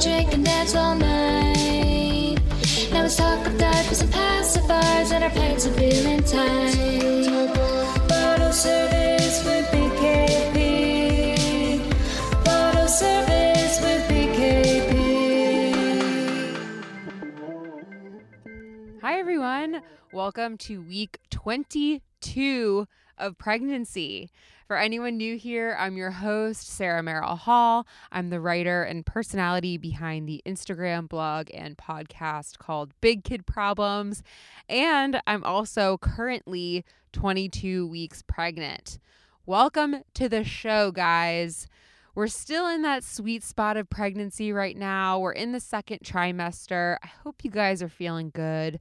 drink and dance all night. Now let's talk of diapers and pacifiers and our pants are feeling tight. Bottle service with BKP. Bottle service with BKP. Hi, everyone. Welcome to week 22 of pregnancy. For anyone new here, I'm your host, Sarah Merrill Hall. I'm the writer and personality behind the Instagram blog and podcast called Big Kid Problems. And I'm also currently 22 weeks pregnant. Welcome to the show, guys. We're still in that sweet spot of pregnancy right now. We're in the second trimester. I hope you guys are feeling good.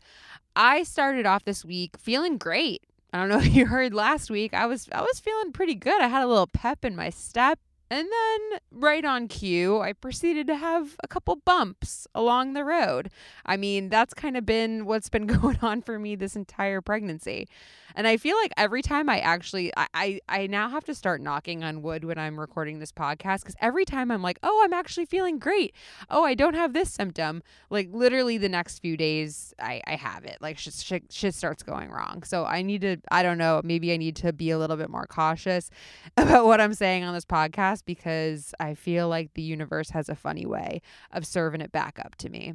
I started off this week feeling great. I don't know if you heard last week. I was I was feeling pretty good. I had a little pep in my step. And then, right on cue, I proceeded to have a couple bumps along the road. I mean, that's kind of been what's been going on for me this entire pregnancy. And I feel like every time I actually, I, I, I now have to start knocking on wood when I'm recording this podcast because every time I'm like, oh, I'm actually feeling great. Oh, I don't have this symptom. Like, literally, the next few days, I, I have it. Like, shit, shit, shit starts going wrong. So I need to, I don't know, maybe I need to be a little bit more cautious about what I'm saying on this podcast because I feel like the universe has a funny way of serving it back up to me.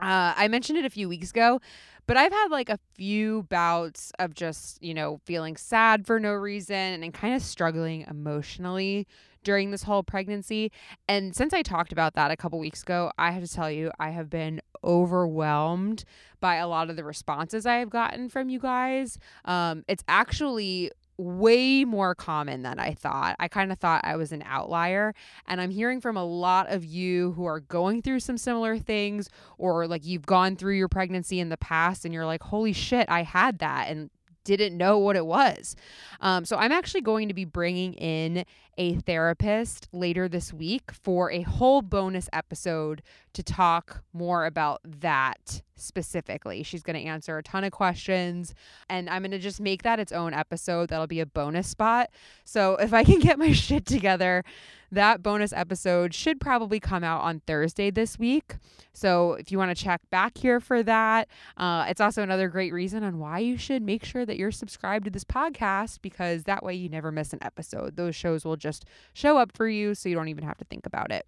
Uh, I mentioned it a few weeks ago, but I've had like a few bouts of just, you know, feeling sad for no reason and kind of struggling emotionally during this whole pregnancy. And since I talked about that a couple weeks ago, I have to tell you, I have been overwhelmed by a lot of the responses I have gotten from you guys. Um, it's actually way more common than I thought. I kind of thought I was an outlier. And I'm hearing from a lot of you who are going through some similar things, or like you've gone through your pregnancy in the past and you're like, holy shit, I had that. And didn't know what it was. Um, so I'm actually going to be bringing in a therapist later this week for a whole bonus episode to talk more about that specifically. She's going to answer a ton of questions and I'm going to just make that its own episode. That'll be a bonus spot. So if I can get my shit together, that bonus episode should probably come out on Thursday this week. So if you want to check back here for that, uh, it's also another great reason on why you should make sure that you're subscribed to this podcast because that way you never miss an episode. Those shows will just show up for you so you don't even have to think about it.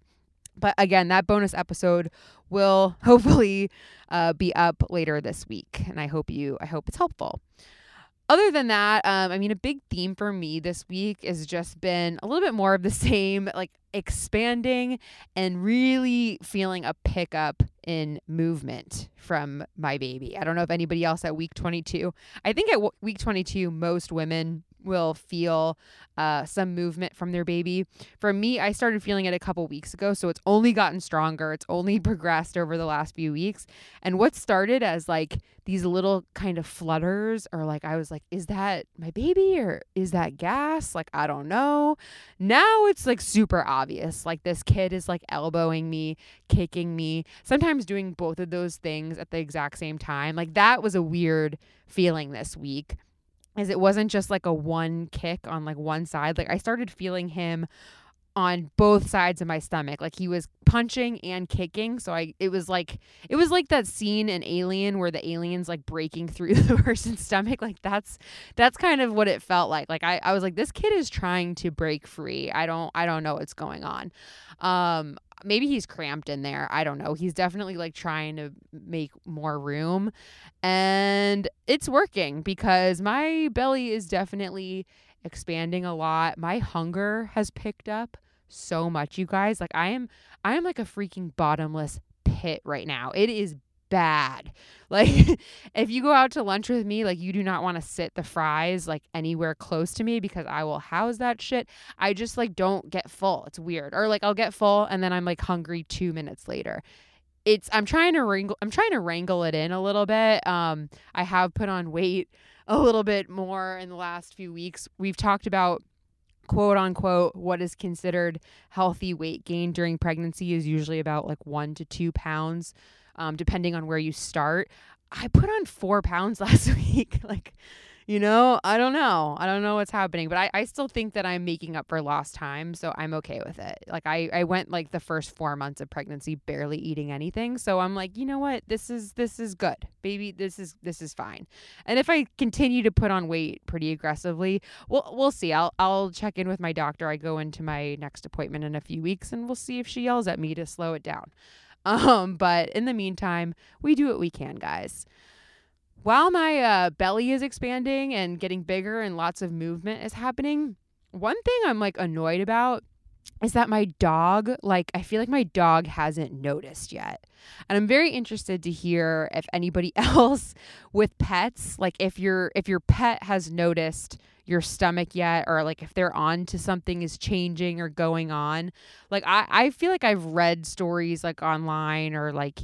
But again, that bonus episode will hopefully uh, be up later this week, and I hope you I hope it's helpful other than that, um, I mean, a big theme for me this week has just been a little bit more of the same, like expanding and really feeling a pickup in movement from my baby. I don't know if anybody else at week 22. I think at w- week 22, most women will feel uh, some movement from their baby. For me, I started feeling it a couple weeks ago, so it's only gotten stronger. It's only progressed over the last few weeks. And what started as like these little kind of flutters, or like I was like, is that my baby or is that gas? Like, I don't know. Now it's like super obvious. Like, this kid is like elbowing me, kicking me, sometimes doing both of those things at the exact same time. Like, that was a weird feeling this week is it wasn't just like a one kick on like one side. Like I started feeling him on both sides of my stomach. Like he was punching and kicking. So I it was like it was like that scene in Alien where the aliens like breaking through the person's stomach. Like that's that's kind of what it felt like. Like I, I was like, this kid is trying to break free. I don't I don't know what's going on. Um maybe he's cramped in there. I don't know. He's definitely like trying to make more room. And it's working because my belly is definitely expanding a lot. My hunger has picked up so much, you guys. Like I am I am like a freaking bottomless pit right now. It is bad. Like if you go out to lunch with me, like you do not want to sit the fries like anywhere close to me because I will house that shit. I just like don't get full. It's weird. Or like I'll get full and then I'm like hungry 2 minutes later. It's I'm trying to wrangle I'm trying to wrangle it in a little bit. Um I have put on weight a little bit more in the last few weeks. We've talked about quote unquote what is considered healthy weight gain during pregnancy is usually about like 1 to 2 pounds um, depending on where you start. I put on four pounds last week. like, you know, I don't know. I don't know what's happening, but I, I still think that I'm making up for lost time. So I'm okay with it. Like I, I went like the first four months of pregnancy barely eating anything. So I'm like, you know what? This is this is good. Baby, this is this is fine. And if I continue to put on weight pretty aggressively, we'll we'll see. I'll I'll check in with my doctor. I go into my next appointment in a few weeks and we'll see if she yells at me to slow it down. Um, but in the meantime, we do what we can, guys while my uh, belly is expanding and getting bigger and lots of movement is happening, one thing I'm like annoyed about is that my dog, like, I feel like my dog hasn't noticed yet. And I'm very interested to hear if anybody else with pets, like if your if your pet has noticed your stomach yet or like if they're on to something is changing or going on. Like I, I feel like I've read stories like online or like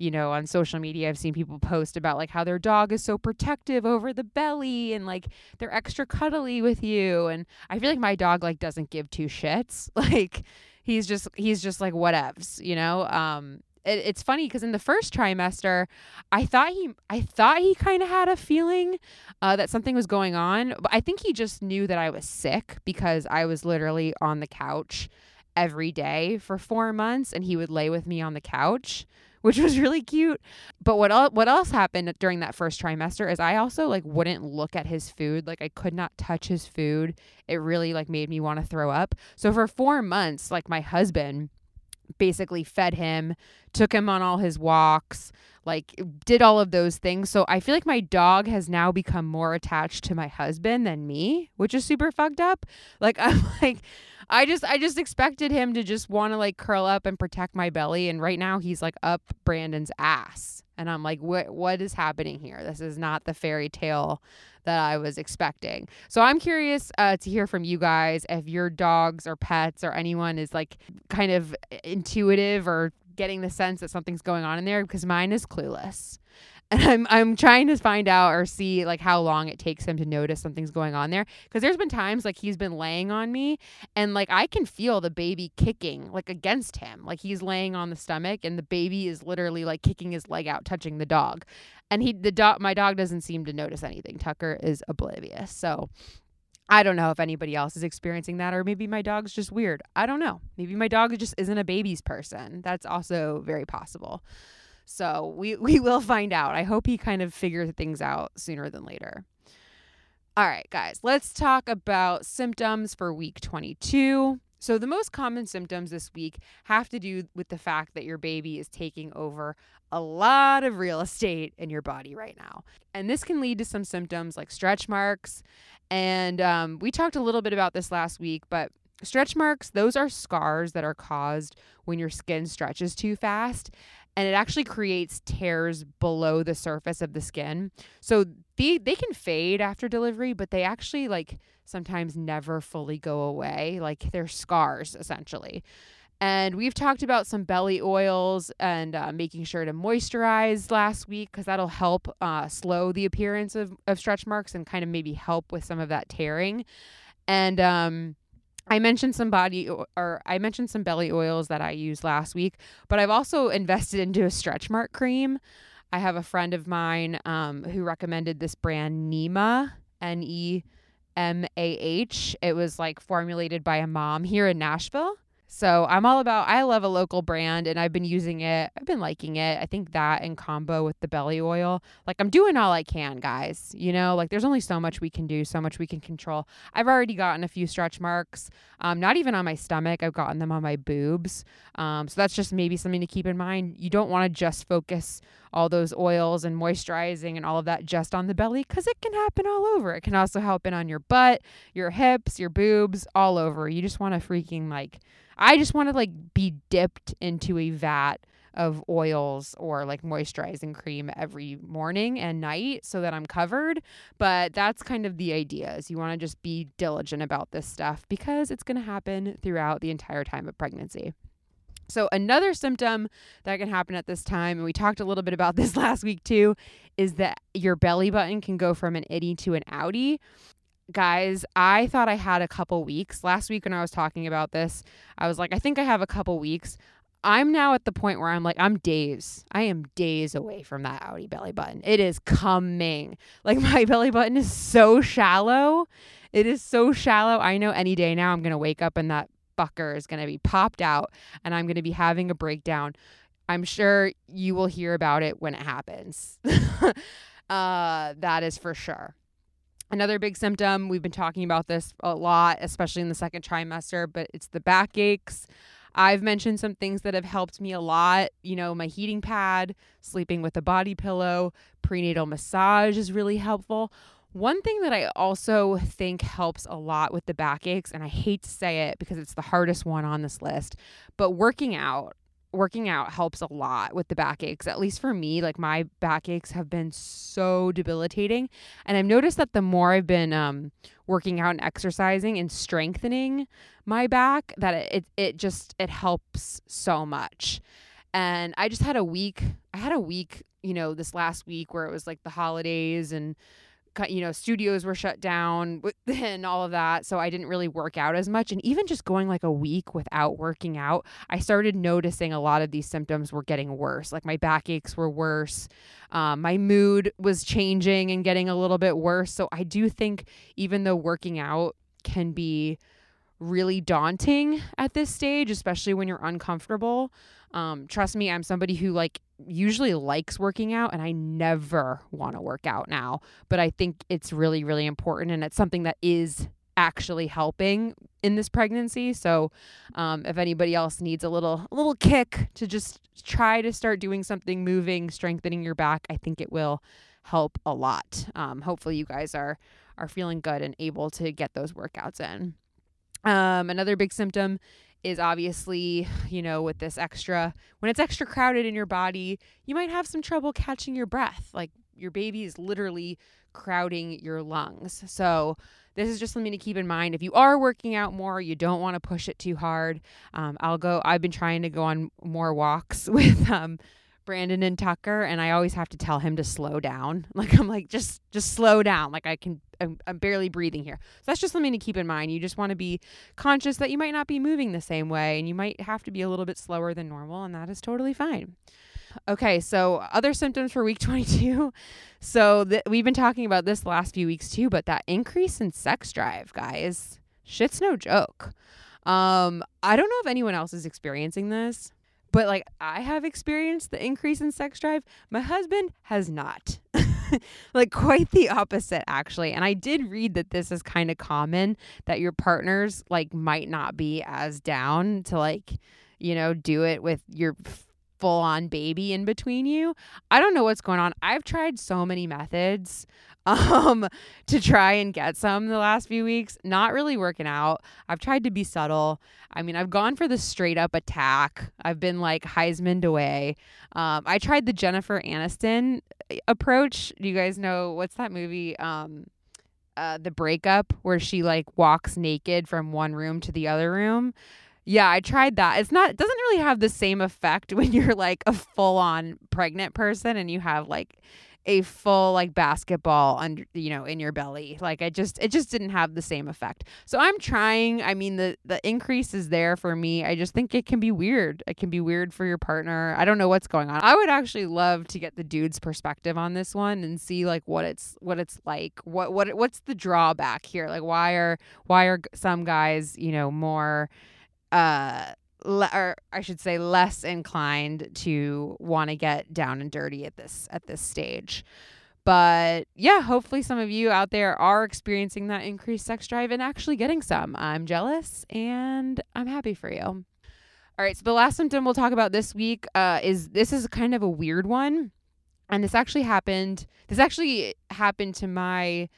you know, on social media, I've seen people post about like how their dog is so protective over the belly and like they're extra cuddly with you. And I feel like my dog like doesn't give two shits. Like he's just he's just like whatevs, you know. Um, it, it's funny because in the first trimester, I thought he I thought he kind of had a feeling uh, that something was going on, but I think he just knew that I was sick because I was literally on the couch every day for four months, and he would lay with me on the couch which was really cute. But what el- what else happened during that first trimester is I also like wouldn't look at his food. Like I could not touch his food. It really like made me want to throw up. So for 4 months like my husband basically fed him, took him on all his walks, like did all of those things. So I feel like my dog has now become more attached to my husband than me, which is super fucked up. Like I'm like I just I just expected him to just want to like curl up and protect my belly and right now he's like up Brandon's ass. And I'm like what what is happening here? This is not the fairy tale that I was expecting. So I'm curious uh, to hear from you guys if your dogs or pets or anyone is like kind of intuitive or getting the sense that something's going on in there because mine is clueless and I'm I'm trying to find out or see like how long it takes him to notice something's going on there because there's been times like he's been laying on me and like I can feel the baby kicking like against him like he's laying on the stomach and the baby is literally like kicking his leg out touching the dog and he the dog my dog doesn't seem to notice anything Tucker is oblivious so I don't know if anybody else is experiencing that, or maybe my dog's just weird. I don't know. Maybe my dog just isn't a baby's person. That's also very possible. So we, we will find out. I hope he kind of figures things out sooner than later. All right, guys, let's talk about symptoms for week 22. So, the most common symptoms this week have to do with the fact that your baby is taking over a lot of real estate in your body right now. And this can lead to some symptoms like stretch marks. And um, we talked a little bit about this last week, but stretch marks, those are scars that are caused when your skin stretches too fast and it actually creates tears below the surface of the skin. So they they can fade after delivery, but they actually like sometimes never fully go away. Like they're scars essentially. And we've talked about some belly oils and uh, making sure to moisturize last week because that'll help uh, slow the appearance of, of stretch marks and kind of maybe help with some of that tearing. And um, I mentioned some body or I mentioned some belly oils that I used last week, but I've also invested into a stretch mark cream. I have a friend of mine um, who recommended this brand Nema, N E M A H. It was like formulated by a mom here in Nashville. So I'm all about, I love a local brand and I've been using it. I've been liking it. I think that in combo with the belly oil, like I'm doing all I can, guys. You know, like there's only so much we can do, so much we can control. I've already gotten a few stretch marks, um, not even on my stomach. I've gotten them on my boobs. Um, so that's just maybe something to keep in mind. You don't want to just focus all those oils and moisturizing and all of that just on the belly because it can happen all over. It can also happen on your butt, your hips, your boobs, all over. You just want to freaking like, I just want to like be dipped into a vat of oils or like moisturizing cream every morning and night so that I'm covered. But that's kind of the idea is you want to just be diligent about this stuff because it's going to happen throughout the entire time of pregnancy. So, another symptom that can happen at this time, and we talked a little bit about this last week too, is that your belly button can go from an itty to an outie guys, I thought I had a couple weeks. Last week when I was talking about this, I was like, I think I have a couple weeks. I'm now at the point where I'm like, I'm days. I am days away from that outie belly button. It is coming. Like my belly button is so shallow. It is so shallow. I know any day now I'm going to wake up and that fucker is going to be popped out and I'm going to be having a breakdown. I'm sure you will hear about it when it happens. uh, that is for sure. Another big symptom, we've been talking about this a lot, especially in the second trimester, but it's the backaches. I've mentioned some things that have helped me a lot. You know, my heating pad, sleeping with a body pillow, prenatal massage is really helpful. One thing that I also think helps a lot with the backaches, and I hate to say it because it's the hardest one on this list, but working out working out helps a lot with the backaches. At least for me, like my backaches have been so debilitating. And I've noticed that the more I've been um, working out and exercising and strengthening my back, that it, it, it just, it helps so much. And I just had a week, I had a week, you know, this last week where it was like the holidays and you know, studios were shut down and all of that. So I didn't really work out as much. And even just going like a week without working out, I started noticing a lot of these symptoms were getting worse. Like my back aches were worse. Um, my mood was changing and getting a little bit worse. So I do think even though working out can be really daunting at this stage, especially when you're uncomfortable. Um, trust me, I'm somebody who like usually likes working out and I never want to work out now, but I think it's really, really important and it's something that is actually helping in this pregnancy. So, um, if anybody else needs a little, a little kick to just try to start doing something, moving, strengthening your back, I think it will help a lot. Um, hopefully, you guys are are feeling good and able to get those workouts in. Um, another big symptom is obviously, you know, with this extra, when it's extra crowded in your body, you might have some trouble catching your breath. Like your baby is literally crowding your lungs. So, this is just something to keep in mind. If you are working out more, you don't want to push it too hard. Um, I'll go, I've been trying to go on more walks with um, Brandon and Tucker, and I always have to tell him to slow down. Like I'm like just just slow down. Like I can I'm, I'm barely breathing here. So that's just something to keep in mind. You just want to be conscious that you might not be moving the same way, and you might have to be a little bit slower than normal, and that is totally fine. Okay, so other symptoms for week 22. So th- we've been talking about this last few weeks too, but that increase in sex drive, guys, shit's no joke. Um, I don't know if anyone else is experiencing this. But like I have experienced the increase in sex drive, my husband has not. like quite the opposite actually. And I did read that this is kind of common that your partners like might not be as down to like, you know, do it with your full on baby in between you. I don't know what's going on. I've tried so many methods um to try and get some the last few weeks not really working out. I've tried to be subtle. I mean i've gone for the straight up attack. I've been like heisman away. Um i tried the jennifer aniston uh, approach. Do you guys know what's that movie um uh the breakup where she like walks naked from one room to the other room yeah, I tried that. It's not it doesn't really have the same effect when you're like a full on pregnant person and you have like a full like basketball under you know in your belly. Like i just it just didn't have the same effect. So i'm trying i mean the the increase is there for me. I just think it can be weird. It can be weird for your partner. I don't know what's going on. I would actually love to get the dude's perspective on this one and see like what it's what it's like. What what what's the drawback here? Like why are why are some guys you know more uh le- or I should say less inclined to want to get down and dirty at this at this stage. But yeah, hopefully some of you out there are experiencing that increased sex drive and actually getting some. I'm jealous and I'm happy for you. All right, so the last symptom we'll talk about this week uh, is this is kind of a weird one, and this actually happened. This actually happened to my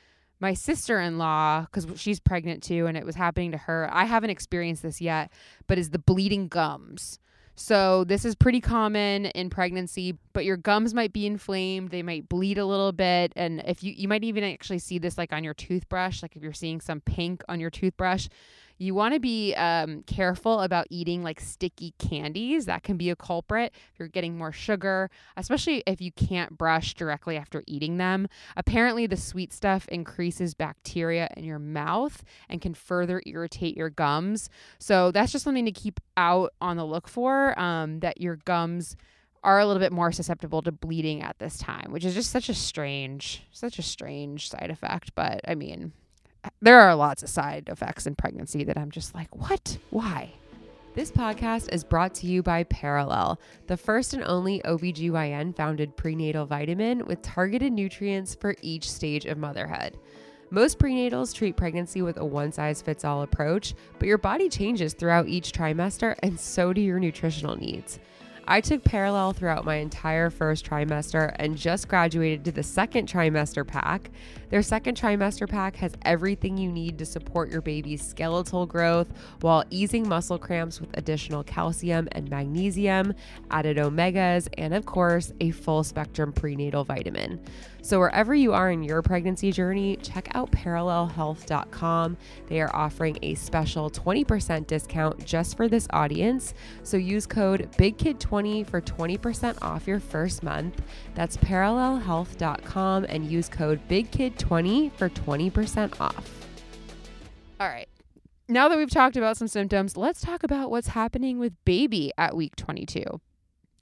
my sister-in-law because she's pregnant too and it was happening to her. I haven't experienced this yet but is the bleeding gums. So this is pretty common in pregnancy but your gums might be inflamed they might bleed a little bit and if you you might even actually see this like on your toothbrush like if you're seeing some pink on your toothbrush You want to be um, careful about eating like sticky candies. That can be a culprit if you're getting more sugar, especially if you can't brush directly after eating them. Apparently, the sweet stuff increases bacteria in your mouth and can further irritate your gums. So that's just something to keep out on the look for um, that your gums are a little bit more susceptible to bleeding at this time, which is just such a strange, such a strange side effect. But I mean, there are lots of side effects in pregnancy that I'm just like, what? Why? This podcast is brought to you by Perelel, the first and only OBGYN founded prenatal vitamin with targeted nutrients for each stage of motherhood. Most prenatals treat pregnancy with a one size fits all approach, but your body changes throughout each trimester, and so do your nutritional needs. I took Perelel throughout my entire first trimester and just graduated to the second trimester pack. Their second trimester pack has everything you need to support your baby's skeletal growth while easing muscle cramps with additional calcium and magnesium, added omegas, and of course, a full spectrum prenatal vitamin. So, wherever you are in your pregnancy journey, check out perelelhealth.com. They are offering a special 20% discount just for this audience. So, use code BIGKID20 for 20% off your first month. That's perelelhealth.com and use code BIGKID20 for 20% off. All right. Now that we've talked about some symptoms, let's talk about what's happening with baby at week 22.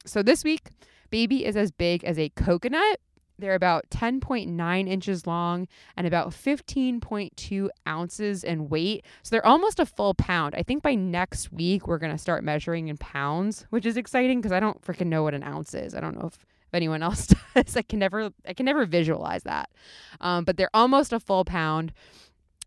So, this week, baby is as big as a coconut they're about 10.9 inches long and about 15.2 ounces in weight. So they're almost a full pound. I think by next week, we're going to start measuring in pounds, which is exciting because I don't freaking know what an ounce is. I don't know if, if anyone else does. I can never, I can never visualize that. Um, but they're almost a full pound.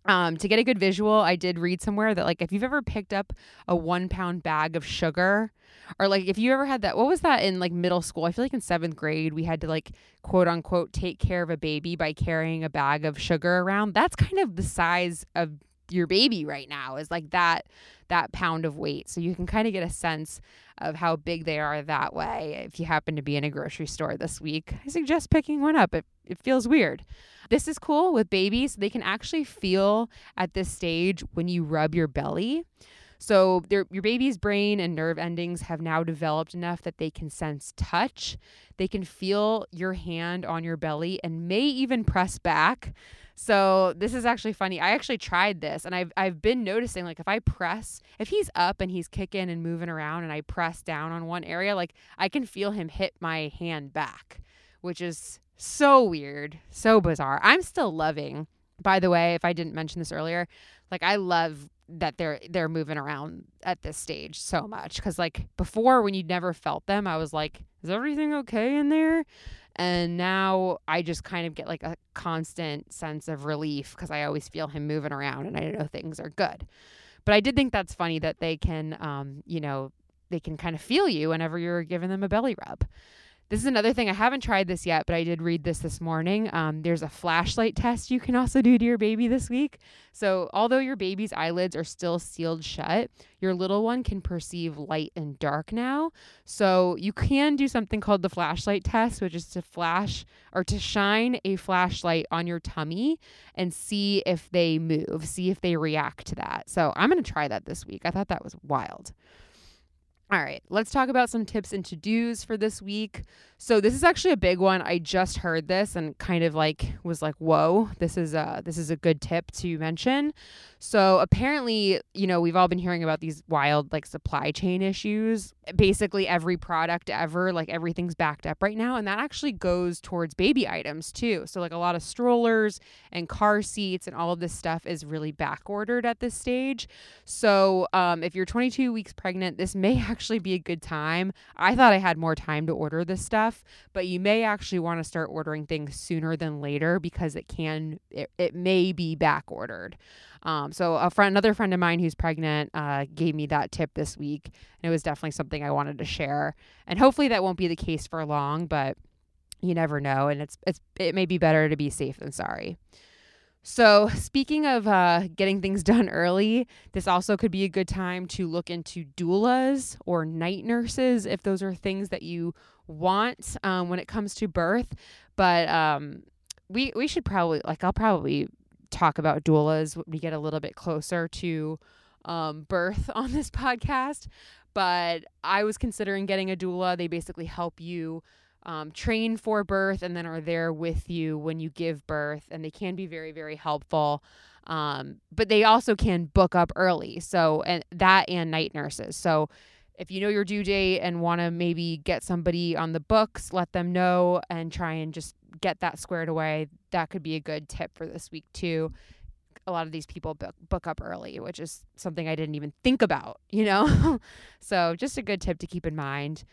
Um, to get a good visual, I did read somewhere that like if you've ever picked up a one pound bag of sugar, or like if you ever had that, what was that in like middle school? I feel like in seventh grade we had to like quote unquote take care of a baby by carrying a bag of sugar around. That's kind of the size of your baby right now is like that that pound of weight. So you can kind of get a sense of how big they are that way. If you happen to be in a grocery store this week, I suggest picking one up. It it feels weird. This is cool with babies. They can actually feel at this stage when you rub your belly. So your baby's brain and nerve endings have now developed enough that they can sense touch. They can feel your hand on your belly and may even press back. So this is actually funny. I actually tried this and I've I've been noticing like if I press if he's up and he's kicking and moving around and I press down on one area, like I can feel him hit my hand back, which is so weird, so bizarre. I'm still loving. By the way, if I didn't mention this earlier, like I love that they're they're moving around at this stage so much cuz like before when you'd never felt them, I was like, is everything okay in there? And now I just kind of get like a constant sense of relief cuz I always feel him moving around and I know things are good. But I did think that's funny that they can um, you know, they can kind of feel you whenever you're giving them a belly rub. This is another thing. I haven't tried this yet, but I did read this this morning. Um, there's a flashlight test you can also do to your baby this week. So, although your baby's eyelids are still sealed shut, your little one can perceive light and dark now. So, you can do something called the flashlight test, which is to flash or to shine a flashlight on your tummy and see if they move, see if they react to that. So, I'm going to try that this week. I thought that was wild. All right, let's talk about some tips and to dos for this week. So this is actually a big one. I just heard this and kind of like was like, "Whoa, this is a this is a good tip to mention." So apparently, you know, we've all been hearing about these wild like supply chain issues. Basically, every product ever, like everything's backed up right now, and that actually goes towards baby items too. So like a lot of strollers and car seats and all of this stuff is really back ordered at this stage. So um, if you're 22 weeks pregnant, this may actually be a good time. I thought I had more time to order this stuff but you may actually want to start ordering things sooner than later because it can it, it may be back ordered. Um, so a friend, another friend of mine who's pregnant, uh, gave me that tip this week, and it was definitely something I wanted to share. And hopefully that won't be the case for long, but you never know, and it's it's it may be better to be safe than sorry. So, speaking of uh, getting things done early, this also could be a good time to look into doulas or night nurses if those are things that you want um, when it comes to birth. But um, we we should probably like I'll probably talk about doulas when we get a little bit closer to um, birth on this podcast, but I was considering getting a doula. They basically help you um, train for birth and then are there with you when you give birth, and they can be very, very helpful. Um, but they also can book up early. So, and that and night nurses. So, if you know your due date and want to maybe get somebody on the books, let them know and try and just get that squared away. That could be a good tip for this week, too. A lot of these people book, book up early, which is something I didn't even think about, you know? so, just a good tip to keep in mind.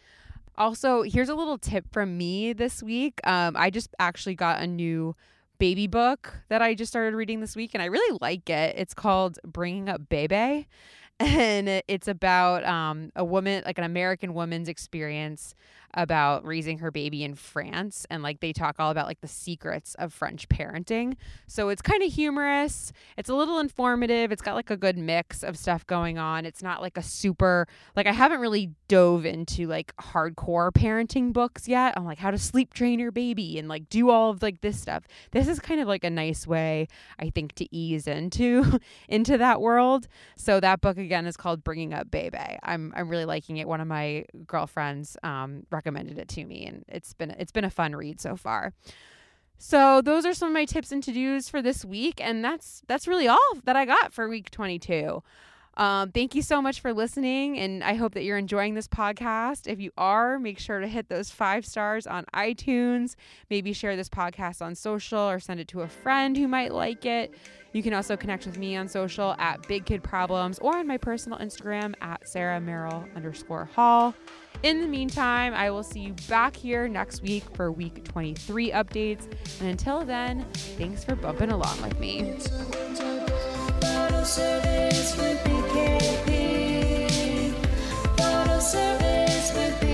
Also, here's a little tip from me this week. Um, I just actually got a new baby book that I just started reading this week, and I really like it. It's called Bringing Up Bebe, and it's about um, a woman, like an American woman's experience about raising her baby in France and like they talk all about like the secrets of French parenting. So it's kind of humorous. It's a little informative. It's got like a good mix of stuff going on. It's not like a super like I haven't really dove into like hardcore parenting books yet. I'm like how to sleep train your baby and like do all of like this stuff. This is kind of like a nice way I think to ease into into that world. So that book again is called Bringing Up Bebe. I'm I'm really liking it. One of my girlfriends um recommended it to me and it's been it's been a fun read so far. So those are some of my tips and to-dos for this week and that's that's really all that I got for week 22. Um, thank you so much for listening, and I hope that you're enjoying this podcast. If you are, make sure to hit those five stars on iTunes. Maybe share this podcast on social or send it to a friend who might like it. You can also connect with me on social at Big Kid Problems or on my personal Instagram at Sarah Merrill underscore Hall. In the meantime, I will see you back here next week for week 23 updates. And until then, thanks for bumping along with me. Service with BKP. Bottle service with BKP.